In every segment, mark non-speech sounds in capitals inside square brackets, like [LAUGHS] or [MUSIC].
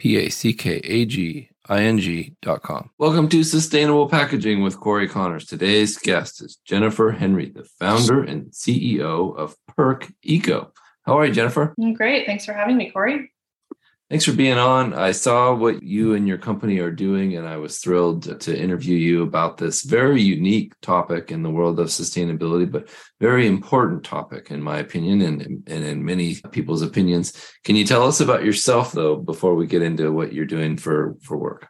www.ororapackaging.com. Welcome to Sustainable Packaging with Cory Connors. Today's guest is Jennifer Henry, the founder and CEO of Perk Eco. How are you, Jennifer? I'm great. Thanks for having me, Cory. Thanks for being on. I saw what you and your company are doing, and I was thrilled to interview you about this very unique topic in the world of sustainability, but very important topic, in my opinion, and, and in many people's opinions. Can you tell us about yourself, though, before we get into what you're doing for, for work?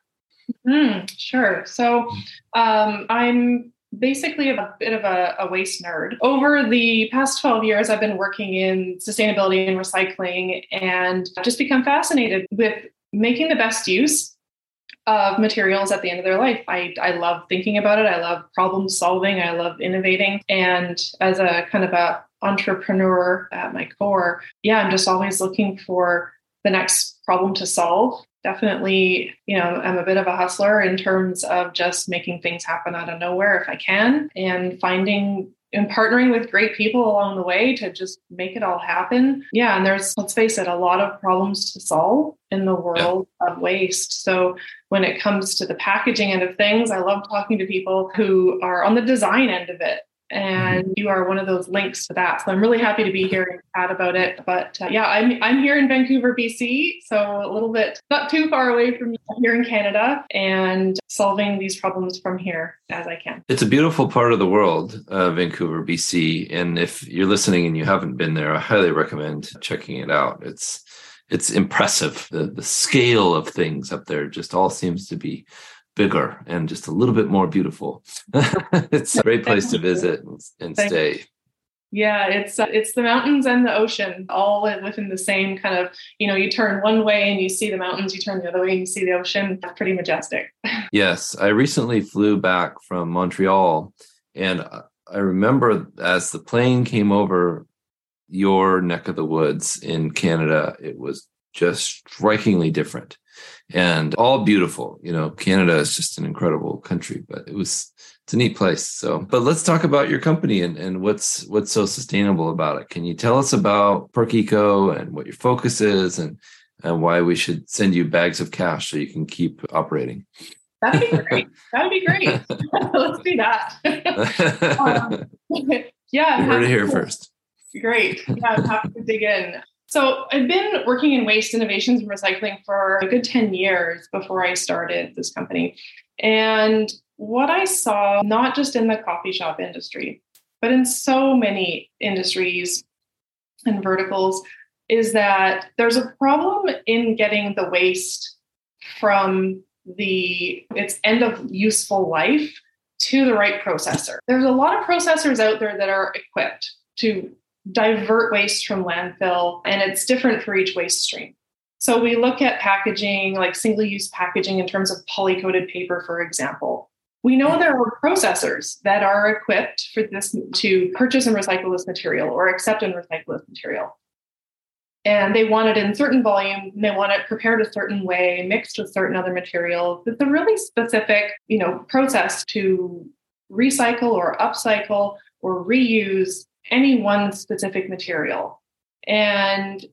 Mm, sure. So um, I'm basically a bit of a, a, waste nerd. Over the past 12 years, I've been working in sustainability and recycling and just become fascinated with making the best use of materials at the end of their life. I, I love thinking about it. I love problem solving. I love innovating. And as a kind of a entrepreneur at my core, yeah, I'm just always looking for the next problem to solve definitely, you know, I'm a bit of a hustler in terms of just making things happen out of nowhere if I can and finding and partnering with great people along the way to just make it all happen. Yeah, and there's let's face it, a lot of problems to solve in the world yeah. of waste. So when it comes to the packaging end of things, I love talking to people who are on the design end of it and mm-hmm. you are one of those links to that. So I'm really happy to be here and chat about it. But uh, yeah, I'm I'm here in Vancouver, BC, so a little bit not too far away from here in Canada, and solving these problems from here as I can. It's a beautiful part of the world, uh, Vancouver, BC, and if you're listening and you haven't been there, I highly recommend checking it out. It's it's impressive. The the scale of things up there just all seems to be bigger and just a little bit more beautiful. [LAUGHS] it's a great place to visit and, stay. Yeah, it's uh, it's the mountains and the ocean all within the same kind of, you know, you turn one way and you see the mountains, you turn the other way and you see the ocean. It's pretty majestic. [LAUGHS] yes, I recently flew back from Montreal and I remember as the plane came over your neck of the woods in Canada, it was just strikingly different and all beautiful. You know, Canada is just an incredible country, but it was it's a neat place. So, but let's talk about your company and, and what's what's so sustainable about it. Can you tell us about Perk Eco and what your focus is and and why we should send you bags of cash so you can keep operating? That'd be [LAUGHS] great. That'd be great. [LAUGHS] let's do that. [LAUGHS] um, yeah, you heard it here first. Great. Yeah, I'm happy to dig in. So I've been working in waste innovations and recycling for a good 10 years before I started this company. And what I saw, not just in the coffee shop industry, but in so many industries and verticals, is that there's a problem in getting the waste from the its end of useful life to the right processor. There's a lot of processors out there that are equipped to divert waste from landfill, and it's different for each waste stream. So we look at packaging, like single use packaging in terms of polycoated paper, for example. We know there are processors that are equipped for this to purchase and recycle this material or accept and recycle this material. And they want it in certain volume, and they want it prepared a certain way, mixed with certain other materials. It's a really specific, you know, process to recycle or upcycle or reuse any one specific material. And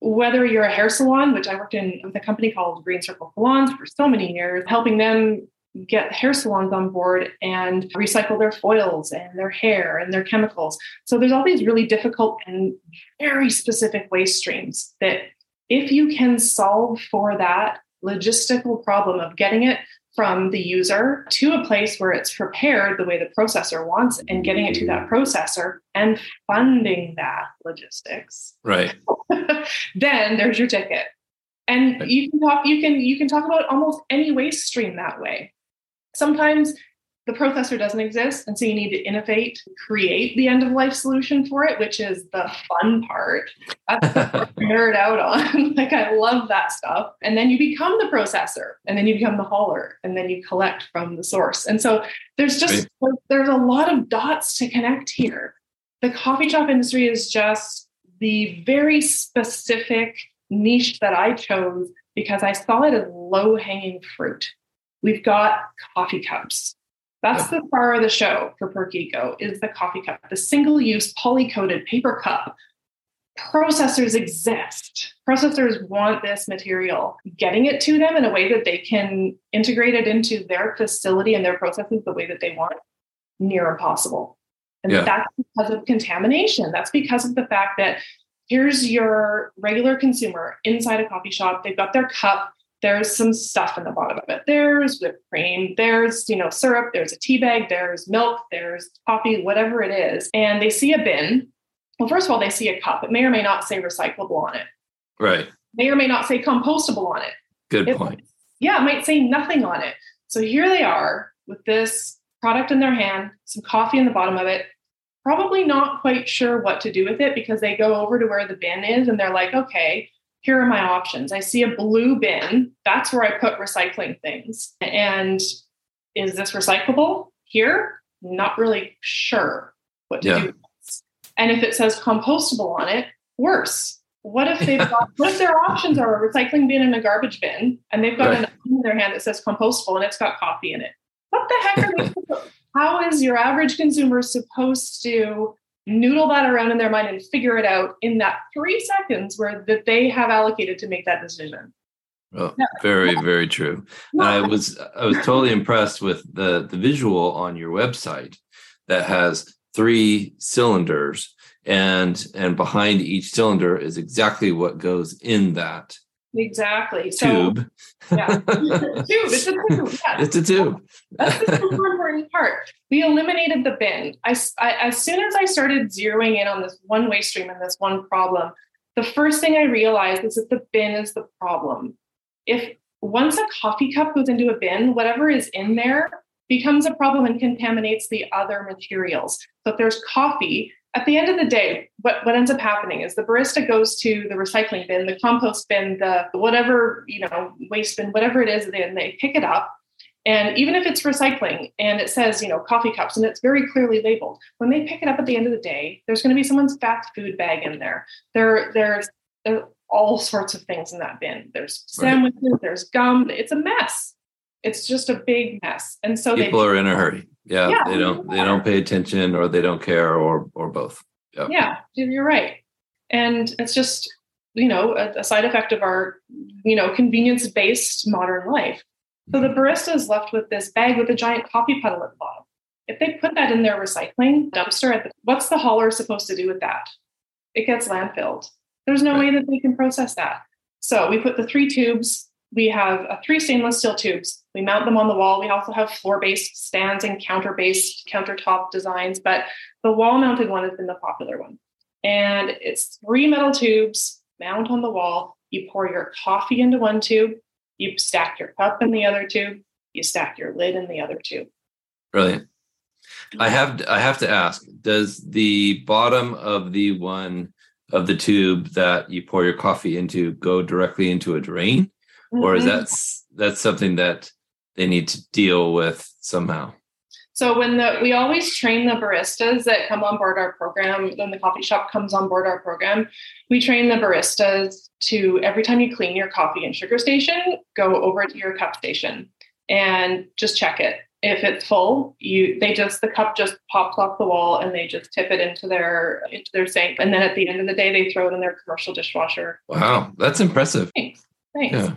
whether you're a hair salon, which I worked in with a company called Green Circle Salons for so many years, helping them get hair salons on board and recycle their foils and their hair and their chemicals. So there's all these really difficult and very specific waste streams that if you can solve for that logistical problem of getting it from the user to a place where it's prepared the way the processor wants and getting it to that processor and funding that logistics. Right. [LAUGHS] Then there's your ticket. And right. you can talk you can you can talk about almost any waste stream that way. Sometimes the processor doesn't exist. And so you need to innovate, create the end of life solution for it, which is the fun part. That's the [LAUGHS] nerd out on. [LAUGHS] like, I love that stuff. And then you become the processor, and then you become the hauler, and then you collect from the source. And so there's just, there's a lot of dots to connect here. The coffee shop industry is just the very specific niche that I chose because I saw it as low hanging fruit. We've got coffee cups that's the star of the show for Perk Eco is the coffee cup, the single-use poly-coated paper cup. Processors exist. Processors want this material. Getting it to them in a way that they can integrate it into their facility and their processes the way that they want, near impossible. And yeah. that's because of contamination. That's because of the fact that here's your regular consumer inside a coffee shop. They've got their cup there's some stuff in the bottom of it. There's whipped cream, there's, you know, syrup, there's a tea bag, there's milk, there's coffee, whatever it is. And they see a bin. Well, first of all, they see a cup. It may or may not say recyclable on it. Right. May or may not say compostable on it. Good it, point. Yeah, it might say nothing on it. So here they are with this product in their hand, some coffee in the bottom of it, probably not quite sure what to do with it because they go over to where the bin is and they're like, okay, here are my options. I see a blue bin. That's where I put recycling things. And is this recyclable here? Not really sure what to yeah. do. And if it says compostable on it, worse. What if they've [LAUGHS] got, what if their options are a recycling bin and a garbage bin, and they've got right. an in their hand that says compostable and it's got coffee in it? What the heck are they? [LAUGHS] how is your average consumer supposed to noodle that around in their mind and figure it out in that three seconds where that they have allocated to make that decision. Oh, very, very true. I was I was totally impressed with the the visual on your website that has three cylinders and and behind each cylinder is exactly what goes in that Exactly. Tube. So, yeah. [LAUGHS] tube. It's a tube. Yeah. It's a tube. That's the super important part. We eliminated the bin. I, I, as soon as I started zeroing in on this one waste stream and this one problem, the first thing I realized is that the bin is the problem. If once a coffee cup goes into a bin, whatever is in there becomes a problem and contaminates the other materials. So if there's coffee, at the end of the day, what, what ends up happening is the barista goes to the recycling bin, the compost bin, the whatever, you know, waste bin, whatever it is, and they pick it up. And even if it's recycling and it says, you know, coffee cups and it's very clearly labeled, when they pick it up at the end of the day, there's going to be someone's fast food bag in there. There, there's, there's all sorts of things in that bin. There's sandwiches, right. there's gum. It's a mess. It's just a big mess. And so people they, are in a hurry. Yeah, yeah, they don't they don't pay attention or they don't care or or both. Yep. Yeah, you're right. And it's just you know a, a side effect of our you know convenience based modern life. So the mm-hmm. barista is left with this bag with a giant coffee puddle at the bottom. If they put that in their recycling dumpster, the, what's the hauler supposed to do with that? It gets landfilled. There's no right. way that they can process that. So we put the three tubes we have uh, three stainless steel tubes. We mount them on the wall. We also have floor based stands and counter based countertop designs, but the wall mounted one has been the popular one. And it's three metal tubes mount on the wall. You pour your coffee into one tube, you stack your cup in the other tube, you stack your lid in the other tube. Brilliant. I have I have to ask, does the bottom of the one of the tube that you pour your coffee into go directly into a drain? Mm-hmm. or is mm-hmm. that that's something that they need to deal with somehow? So when the we always train the baristas that come on board our program, when the coffee shop comes on board our program, we train the baristas to every time you clean your coffee and sugar station, go over to your cup station and just check it. If it's full, you they just the cup just pops off the wall and they just tip it into their into their sink. And then at the end of the day, they throw it in their commercial dishwasher. Wow, that's impressive. Thanks. Thanks. Yeah.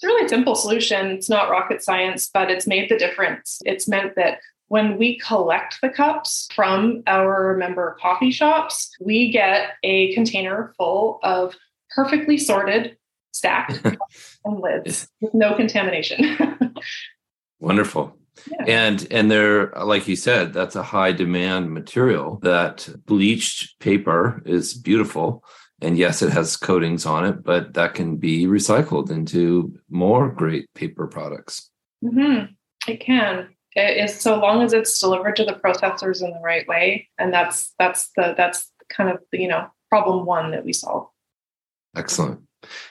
It's a really simple solution. It's not rocket science, but it's made the difference. It's meant that when we collect the cups from our member coffee shops, we get a container full of perfectly sorted, stacked [LAUGHS] and lids with no contamination. [LAUGHS] Wonderful. Yeah. And and they're like you said, that's a high demand material. That bleached paper is beautiful and yes, it has coatings on it, but that can be recycled into more great paper products. Mm-hmm. It can. It is so long as it's delivered to the processors in the right way, and that's that's the that's kind of you know problem one that we solve. Excellent.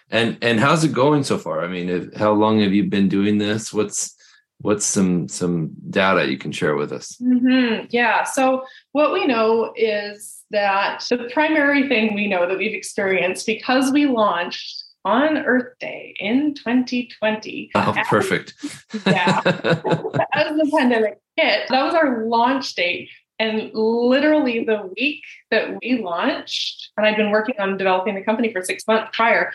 And and how's it going so far? I mean, if, how long have you been doing this? What's what's some some data you can share with us? Mm-hmm. Yeah. So what we know is that the primary thing we know that we've experienced because we launched on Earth Day in 2020. Oh, as, perfect. [LAUGHS] yeah. as the pandemic hit, that was our launch date. And literally the week that we launched, and I'd been working on developing the company for six months prior,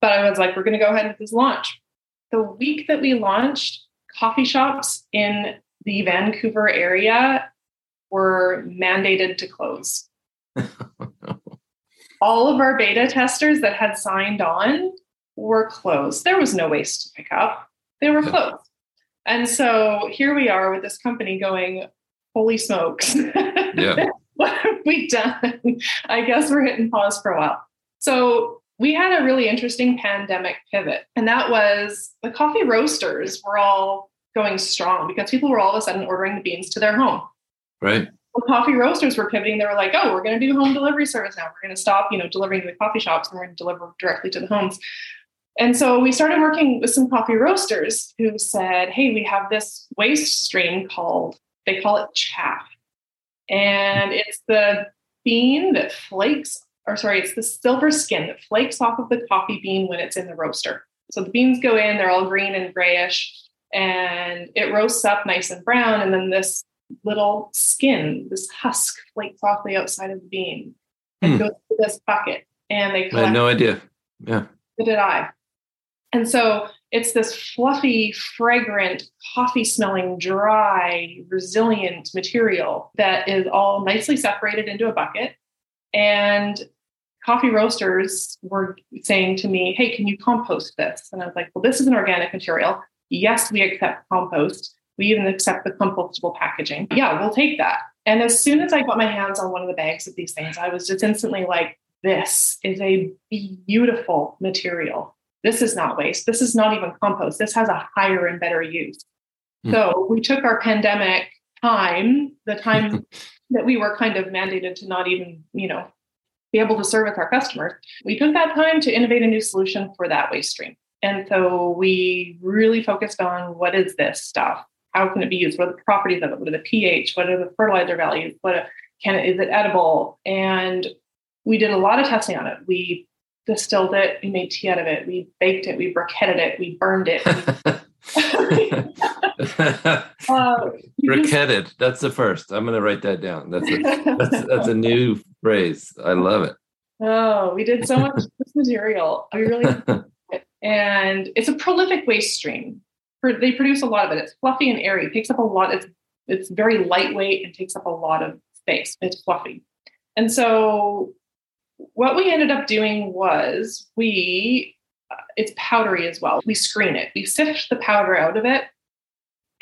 but I was like, we're going to go ahead with this launch. The week that we launched, coffee shops in the Vancouver area were mandated to close. [LAUGHS] All of our beta testers that had signed on were closed. There was no waste to pick up, they were closed. And so here we are with this company going, holy smokes. Yeah. [LAUGHS] what have we done? I guess we're hitting pause for a while. So we had a really interesting pandemic pivot, and that was the coffee roasters were all going strong because people were all of a sudden ordering the beans to their home. Right. The coffee roasters were pivoting. They were like, "Oh, we're going to do home delivery service now. We're going to stop, you know, delivering to the coffee shops, and we're going to deliver directly to the homes." And so we started working with some coffee roasters who said, "Hey, we have this waste stream called they call it chaff, and it's the bean that flakes or sorry, it's the silver skin that flakes off of the coffee bean when it's in the roaster. So the beans go in, they're all green and grayish, and it roasts up nice and brown. And then this little skin, this husk, flakes off the outside of the bean and hmm. goes to this bucket. And they collect. I had no idea. Yeah. So did I. And so it's this fluffy, fragrant, coffee smelling, dry, resilient material that is all nicely separated into a bucket. And coffee roasters were saying to me, Hey, can you compost this? And I was like, Well, this is an organic material. Yes, we accept compost. We even accept the compostable packaging. Yeah, we'll take that. And as soon as I got my hands on one of the bags of these things, I was just instantly like, This is a beautiful material. This is not waste. This is not even compost. This has a higher and better use. Mm. So we took our pandemic time, the time [LAUGHS] that we were kind of mandated to not even, you know, be able to service our customers. We took that time to innovate a new solution for that waste stream. And so we really focused on what is this stuff? How can it be used? What are the properties of it? What are the pH? What are the fertilizer values? What can it, is it edible? And we did a lot of testing on it. We distilled it, we made tea out of it, we baked it, we briquetted it, we burned it. [LAUGHS] uh, [LAUGHS] briquetted. That's the first. I'm going to write that down. That's a, [LAUGHS] that's, that's a new phrase. I love it. Oh, we did so much [LAUGHS] this material. We really, and it's a prolific waste stream. They produce a lot of it. It's fluffy and airy. It takes up a lot. It's it's very lightweight and takes up a lot of space. It's fluffy, and so what we ended up doing was we uh, it's powdery as well. We screen it. We sift the powder out of it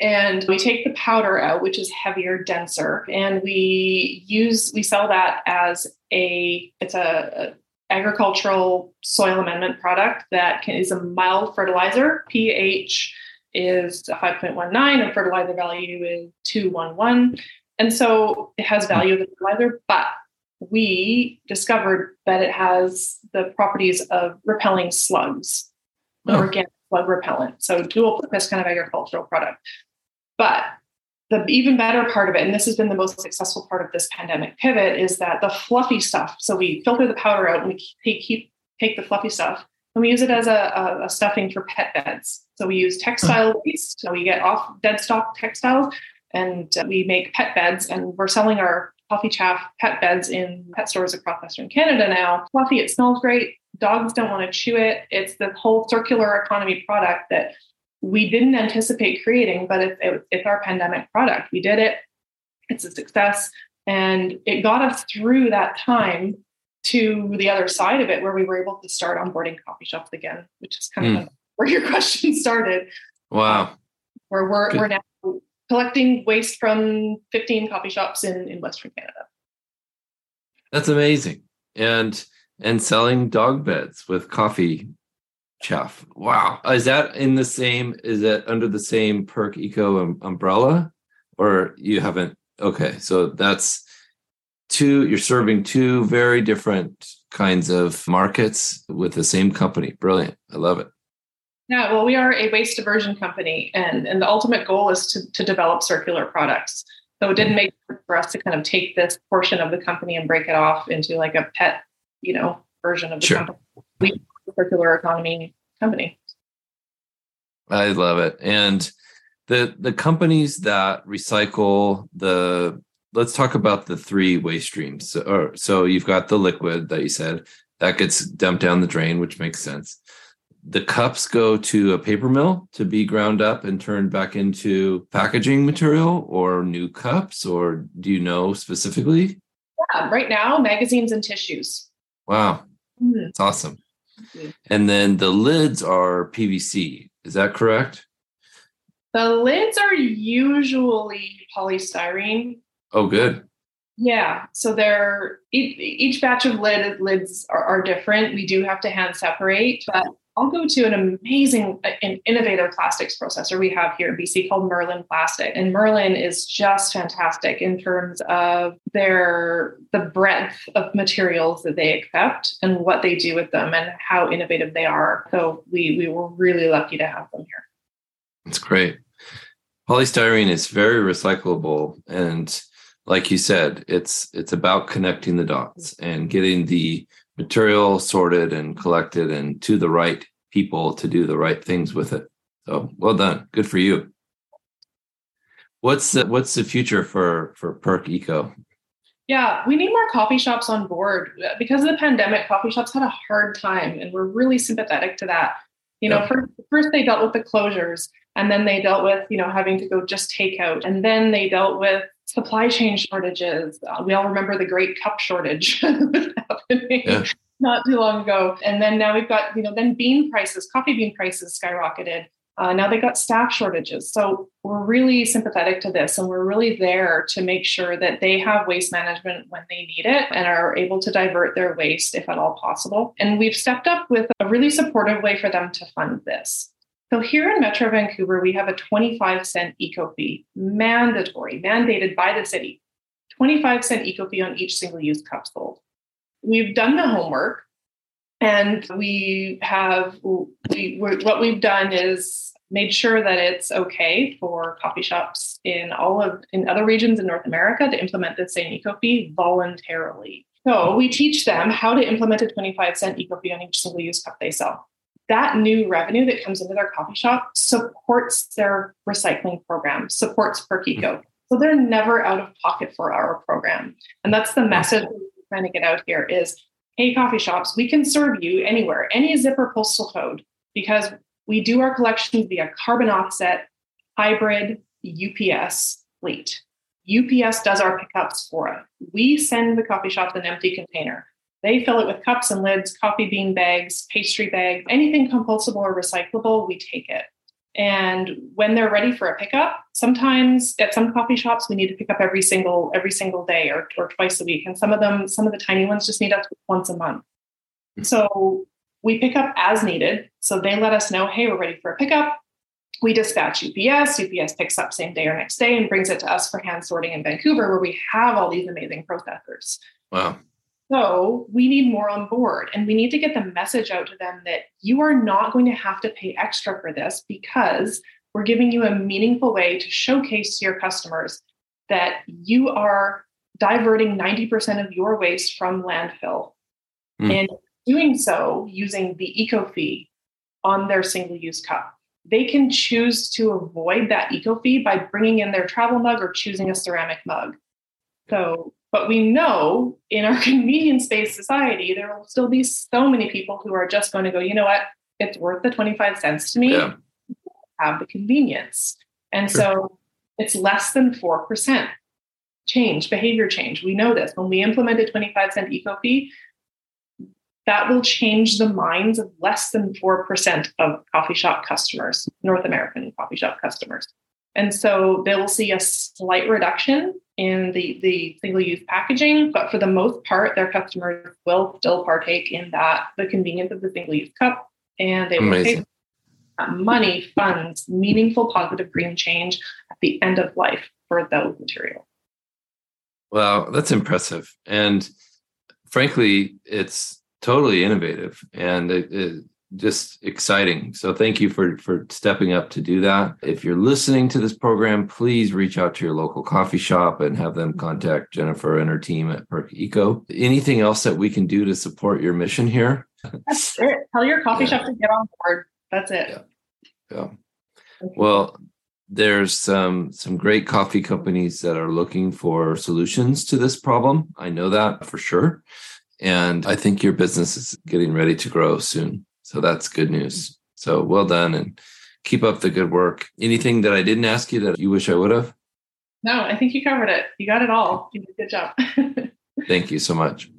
and we take the powder out which is heavier denser and we use we sell that as a it's a, a agricultural soil amendment product that can, is a mild fertilizer. Ph is 5.19 and fertilizer value is 211 and so it has value as a fertilizer but we discovered that it has the properties of repelling slugs oh. organic slug repellent. So dual purpose kind of agricultural product but the even better part of it, and this has been the most successful part of this pandemic pivot, is that the fluffy stuff. So we filter the powder out and we keep, take the fluffy stuff and we use it as a, a, a stuffing for pet beds. So we use textile mm-hmm. waste. So we get off dead stock textiles and uh, we make pet beds and we're selling our coffee chaff pet beds in pet stores across Western Canada now. Fluffy, it smells great. Dogs don't want to chew it. It's the whole circular economy product that we didn't anticipate creating, but it's, it, it's our pandemic product. We did it. It's a success. And it got us through that time to the other side of it where we were able to start onboarding coffee shops again, which is kind mm. of hmm. where your [LAUGHS] question started. Wow. Where we're, we're now collecting waste from 15 coffee shops in, in Western Canada. That's amazing. And and selling dog beds with coffee chaff. Wow. Is that in the same, is that under the same Perk Eco um, umbrella? or you haven't okay so that's two you're serving two very different kinds of markets with the same company brilliant i love it yeah well we are a waste diversion company and and the ultimate goal is to, to develop circular products so it didn't make sense for us to kind of take this portion of the company and break it off into like a pet you know version of the sure. company we circular economy company. I love it. And the the companies that recycle the let's talk about the three waste streams. So, or, so you've got the liquid that you said that gets dumped down the drain which makes sense. The cups go to a paper mill to be ground up and turned back into packaging material or new cups or do you know specifically? Yeah right now magazines and tissues. Wow. Mm-hmm. that's awesome Mm-hmm. and then the lids are pvc is that correct the lids are usually polystyrene. Oh, good. Yeah. So they're each, each batch of lid lids are, are, different. We do have to hand separate, but I'll go to an amazing, uh, an innovative plastics processor we have here in BC called Merlin Plastic. And Merlin is just fantastic in terms of their the breadth of materials that they accept and what they do with them and how innovative they are. So we we were really lucky to have them here. That's great. Polystyrene is very recyclable and like you said, it's it's about connecting the dots and getting the material sorted and collected and to the right people to do the right things with it. So well done. Good for you. What's the, what's the future for for Perk Eco? Yeah, we need more coffee shops on board because of the pandemic. Coffee shops had a hard time, and we're really sympathetic to that. You know, first, first they dealt with the closures, and then they dealt with, you know, having to go just take out, and then they dealt with supply chain shortages. Uh, we all remember the great cup shortage [LAUGHS] happening yeah. not too long ago, and then now we've got, you know, then bean prices, coffee bean prices skyrocketed. Uh, now they got staff shortages. So we're really sympathetic to this and we're really there to make sure that they have waste management when they need it and are able to divert their waste if at all possible. And we've stepped up with a really supportive way for them to fund this. So here in Metro Vancouver, we have a 25 cent eco fee, mandatory, mandated by the city. 25 cent eco fee on each single use cup sold. We've done the homework and we have we what we've done is made sure that it's okay for coffee shops in all of in other regions in North America to implement the same eco fee voluntarily. So we teach them how to implement a 25 cent eco fee on each single use cup they sell. That new revenue that comes into their coffee shop supports their recycling program, supports Perk Eco. Mm-hmm. So they're never out of pocket for our program. And that's the message we're trying to get out here is hey, coffee shops, we can serve you anywhere, any zip or postal code, because we do our collections via carbon offset, hybrid, UPS fleet. UPS does our pickups for us. We send the coffee shops an empty container. They fill it with cups and lids, coffee bean bags, pastry bags, anything compostable or recyclable, we take it. And when they're ready for a pickup, sometimes at some coffee shops we need to pick up every single every single day or, or twice a week. And some of them, some of the tiny ones just need us once a month. Mm-hmm. So we pick up as needed. So they let us know, hey, we're ready for a pickup. We dispatch UPS. UPS picks up same day or next day and brings it to us for hand sorting in Vancouver, where we have all these amazing processors. Wow. So we need more on board and we need to get the message out to them that you are not going to have to pay extra for this because we're giving you a meaningful way to showcase to your customers that you are diverting 90% of your waste from landfill mm. and doing so using the eco fee on their single use cup. They can choose to avoid that eco fee by bringing in their travel mug or choosing a ceramic mug. So but we know in our [LAUGHS] convenience based society, there will still be so many people who are just going to go, you know what, it's worth the 25 cents to me, yeah. have the convenience. And sure. so it's less than 4% change, behavior change. We know this. When we implement a 25 cent eco fee, that will change the minds of less than 4% of coffee shop customers, North American coffee shop customers. And so they will see a slight reduction in the, the single use packaging, but for the most part, their customers will still partake in that, the convenience of the single use cup, and they will take that money funds meaningful positive green change at the end of life for those materials. Well, that's impressive. And frankly, it's totally innovative and it, it, just exciting. So thank you for for stepping up to do that. If you're listening to this program, please reach out to your local coffee shop and have them contact Jennifer and her team at Perk Eco. Anything else that we can do to support your mission here? That's it. Tell your coffee yeah. shop to get on board. That's it. Yeah. yeah. Well, there's some some great coffee companies that are looking for solutions to this problem. I know that for sure. And I think your business is getting ready to grow soon. So that's good news. So well done and keep up the good work. Anything that I didn't ask you that you wish I would have? No, I think you covered it. You got it all. You did a good job. [LAUGHS] Thank you so much.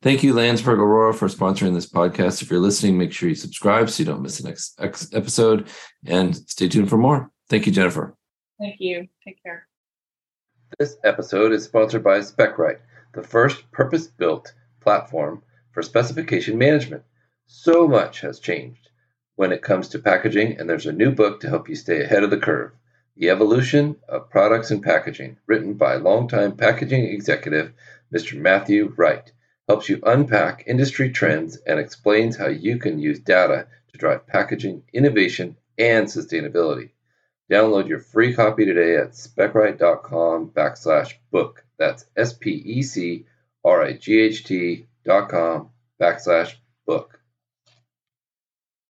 Thank you, Landsberg Orora, for sponsoring this podcast. If you're listening, make sure you subscribe so you don't miss the next episode and stay tuned for more. Thank you, Jennifer. Thank you. Take care. This episode is sponsored by Specright, the first purpose built platform for specification management. So much has changed when it comes to packaging, and there's a new book to help you stay ahead of the curve The Evolution of Products and Packaging, written by longtime packaging executive Mr. Matthew Wright helps you unpack industry trends and explains how you can use data to drive packaging innovation and sustainability. Download your free copy today at specright.com backslash book. That's S P E C R I G H T dot com backslash book.